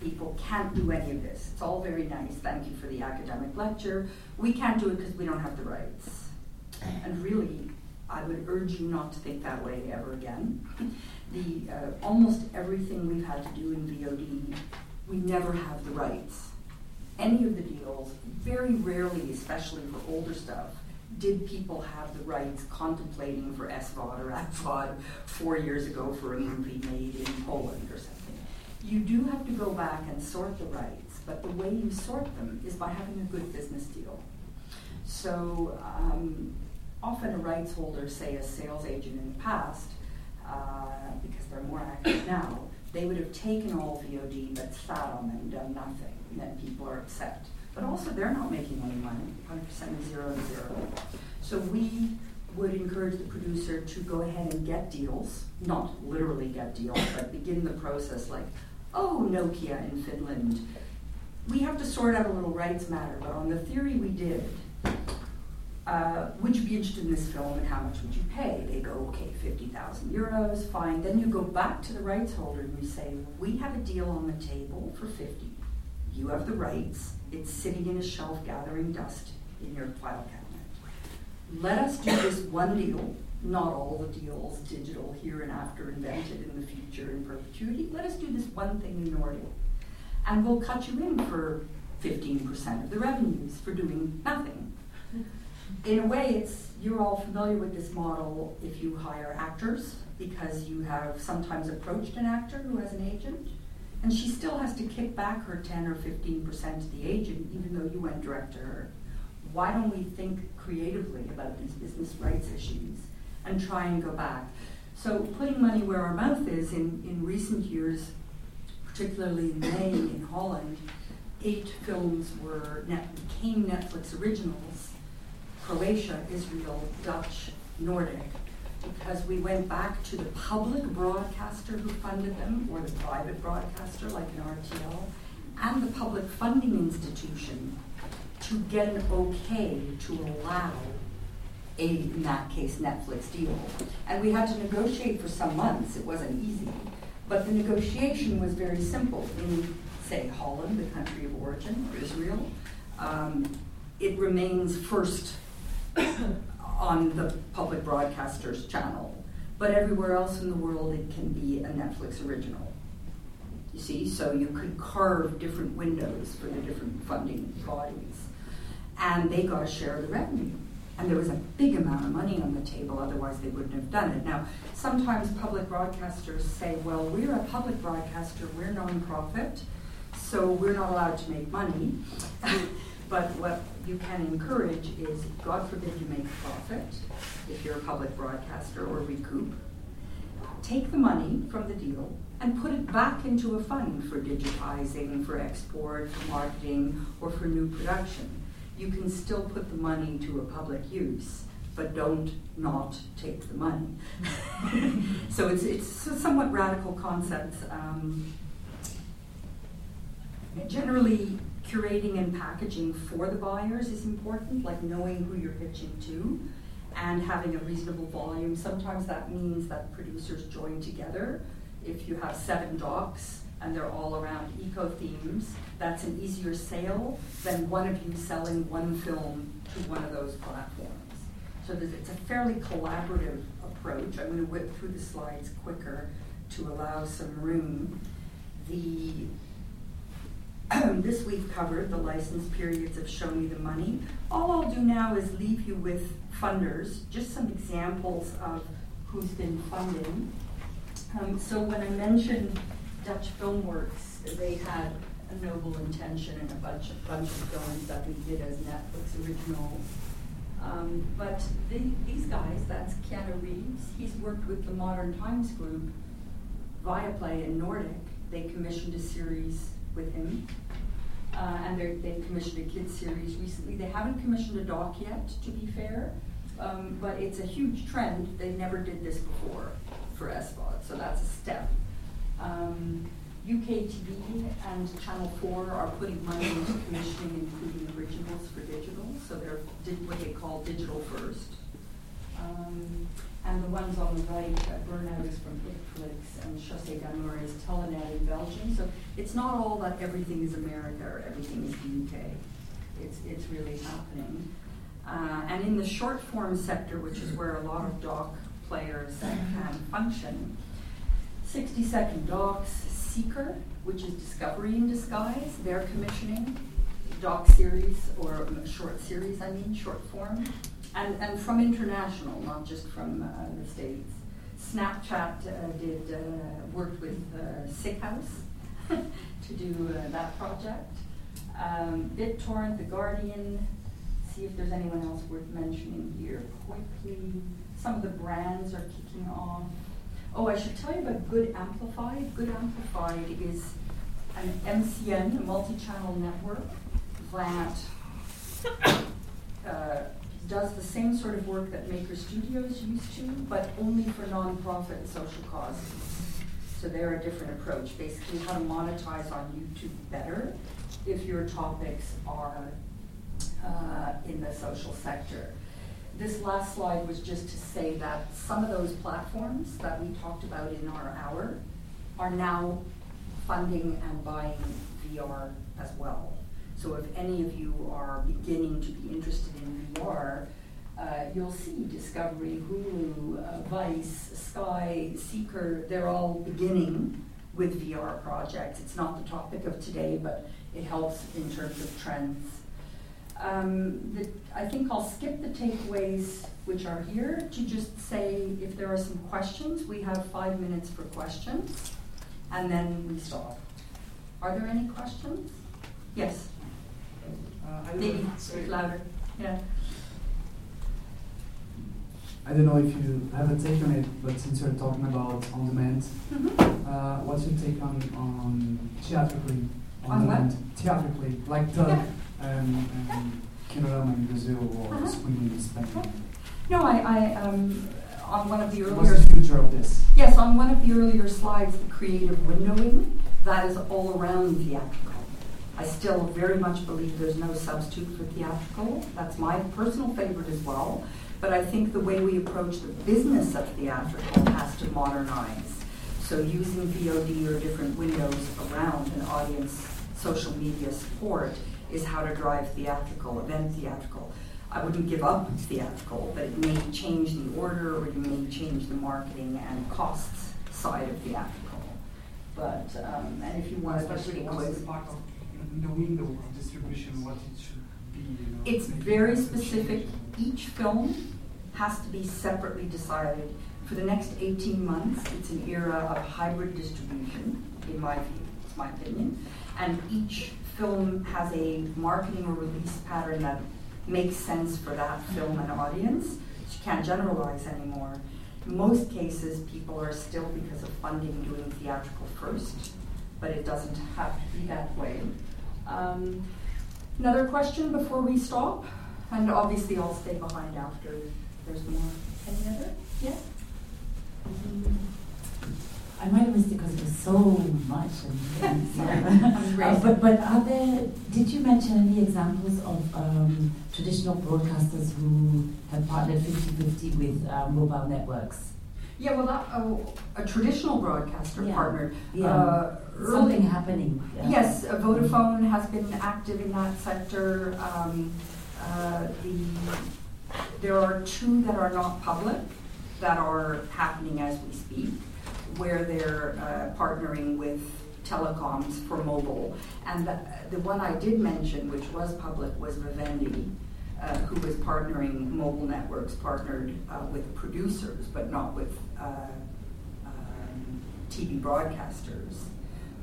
people can't do any of this. It's all very nice. Thank you for the academic lecture. We can't do it because we don't have the rights. And really, I would urge you not to think that way ever again. The uh, almost everything we've had to do in VOD, we never have the rights. Any of the deals, very rarely, especially for older stuff, did people have the rights contemplating for SVOD or AVOD four years ago for a movie made in Poland or something. You do have to go back and sort the rights, but the way you sort them is by having a good business deal. So um, often a rights holder, say a sales agent in the past, uh, because they're more active now, they would have taken all VOD but sat on them done nothing, and then people are upset. But also, they're not making any money. 100% is zero and zero. So we would encourage the producer to go ahead and get deals, not literally get deals, but begin the process like, oh, Nokia in Finland. We have to sort out a little rights matter, but on the theory we did, uh, would you be interested in this film and how much would you pay? They go, okay, 50,000 euros, fine. Then you go back to the rights holder and you say, we have a deal on the table for 50. You have the rights. It's sitting in a shelf gathering dust in your file cabinet. Let us do this one deal, not all the deals, digital, here and after, invented in the future in perpetuity. Let us do this one thing in order. And we'll cut you in for 15% of the revenues for doing nothing. In a way, it's you're all familiar with this model if you hire actors because you have sometimes approached an actor who has an agent and she still has to kick back her 10 or 15% to the agent, even though you went direct to her. Why don't we think creatively about these business rights issues and try and go back? So, putting money where our mouth is, in, in recent years, particularly in May in Holland, eight films were net, became Netflix originals Croatia, Israel, Dutch, Nordic, because we went back to the public broadcaster who funded them, or the private broadcaster like an RTL, and the public funding institution to get an okay to allow a, in that case, Netflix deal. And we had to negotiate for some months. It wasn't easy. But the negotiation was very simple. In, say, Holland, the country of origin, or Israel, um, it remains first on the public broadcaster's channel. But everywhere else in the world, it can be a Netflix original. You see, so you could carve different windows for the different funding bodies. And they got a share of the revenue. And there was a big amount of money on the table, otherwise, they wouldn't have done it. Now, sometimes public broadcasters say, well, we're a public broadcaster, we're nonprofit, so we're not allowed to make money. but what you can encourage is, God forbid you make a profit, if you're a public broadcaster, or recoup. Take the money from the deal and put it back into a fund for digitizing, for export, for marketing, or for new production. You can still put the money to a public use, but don't not take the money. so it's, it's a somewhat radical concept. Um, generally, curating and packaging for the buyers is important, like knowing who you're pitching to and having a reasonable volume. Sometimes that means that producers join together. If you have seven docs and they're all around eco themes, that's an easier sale than one of you selling one film to one of those platforms. So it's a fairly collaborative approach. I'm going to whip through the slides quicker to allow some room. The this we've covered the license periods of Show Me the Money. All I'll do now is leave you with funders, just some examples of who's been funding. Um, so when I mentioned Dutch Filmworks, they had a noble intention and a bunch of, bunch of films that we did as Netflix originals. Um, but the, these guys, that's Keanu Reeves, he's worked with the Modern Times Group, Viaplay and Nordic. They commissioned a series with him. Uh, and they commissioned a kids series recently. They haven't commissioned a doc yet, to be fair, um, but it's a huge trend. They never did this before for SVOD, so that's a step. Um, UK TV and Channel 4 are putting money into commissioning, including originals for digital, so they're did what they call digital first. Um, and the ones on the right, uh, Burnout is from Netflix, and Chaussée d'Amour is Telenet in Belgium. So it's not all that everything is America or everything is the UK. It's, it's really happening. Uh, and in the short form sector, which is where a lot of doc players can function, 60 second docs, Seeker, which is Discovery in Disguise, they're commissioning doc series or short series, I mean, short form and, and from international, not just from uh, the States. Snapchat uh, did uh, worked with Sick House to do that project. Um, BitTorrent, The Guardian, see if there's anyone else worth mentioning here quickly. Some of the brands are kicking off. Oh, I should tell you about Good Amplified. Good Amplified is an MCN, a multi-channel network that uh, does the same sort of work that Maker Studios used to, but only for nonprofit and social causes. So they're a different approach, basically how to monetize on YouTube better if your topics are uh, in the social sector. This last slide was just to say that some of those platforms that we talked about in our hour are now funding and buying VR as well. So if any of you are beginning to be interested in VR, uh, you'll see Discovery, Hulu, uh, Vice, Sky, Seeker, they're all beginning with VR projects. It's not the topic of today, but it helps in terms of trends. Um, the, I think I'll skip the takeaways which are here to just say if there are some questions, we have five minutes for questions, and then we stop. Are there any questions? Yes. Uh, Maybe speak louder. Yeah. I don't know if you have a take on it, but since you're talking about on demand, mm-hmm. uh, what's your take on, on theatrically on, on demand? What? Theatrically, like the yeah. um, um, Kinorama in Brazil or uh-huh. Sweden in Spain? No, I, I um, on one of the earlier. What's the future of this? Yes, on one of the earlier slides, the creative windowing that is all around theatrical. I still very much believe there's no substitute for theatrical. That's my personal favorite as well. But I think the way we approach the business of theatrical has to modernize. So using VOD or different windows around an audience social media support is how to drive theatrical, event theatrical. I wouldn't give up theatrical, but it may change the order or you may change the marketing and costs side of theatrical. But, um, and if you want to especially part of the window of distribution, what it should be. You know, it's very specific. Each film has to be separately decided. For the next 18 months, it's an era of hybrid distribution, in my view, it's my opinion. And each film has a marketing or release pattern that makes sense for that film and audience. So you can't generalize anymore. In most cases, people are still, because of funding, doing theatrical first, but it doesn't have to be that way. Um, another question before we stop? And obviously, I'll stay behind after there's more. Any other? Yeah? I might have missed it because there's so much. And, and uh, but but are there? Did you mention any examples of um, traditional broadcasters who have partnered 50-50 with uh, mobile networks? Yeah, well, that, oh, a traditional broadcaster Yeah. partnered. Yeah. Uh, Something happening. uh, Yes, uh, Vodafone has been active in that sector. Um, uh, the, there are two that are not public that are happening as we speak, where they're uh, partnering with telecoms for mobile. And the, the one I did mention, which was public, was Vivendi, uh, who was partnering, mobile networks partnered uh, with producers, but not with uh, um, TV broadcasters.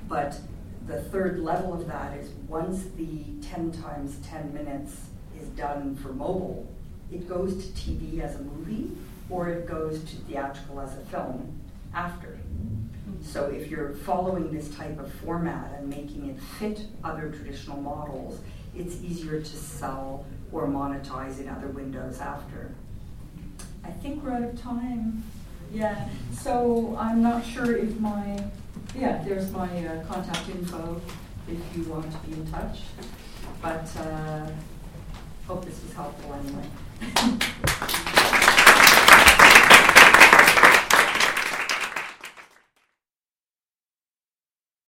But the third level of that is once the 10 times 10 minutes is done for mobile, it goes to TV as a movie or it goes to theatrical as a film after. So if you're following this type of format and making it fit other traditional models, it's easier to sell or monetize in other windows after. I think we're out of time. Yeah, so I'm not sure if my, yeah, there's my uh, contact info if you want to be in touch. But uh, hope this was helpful anyway.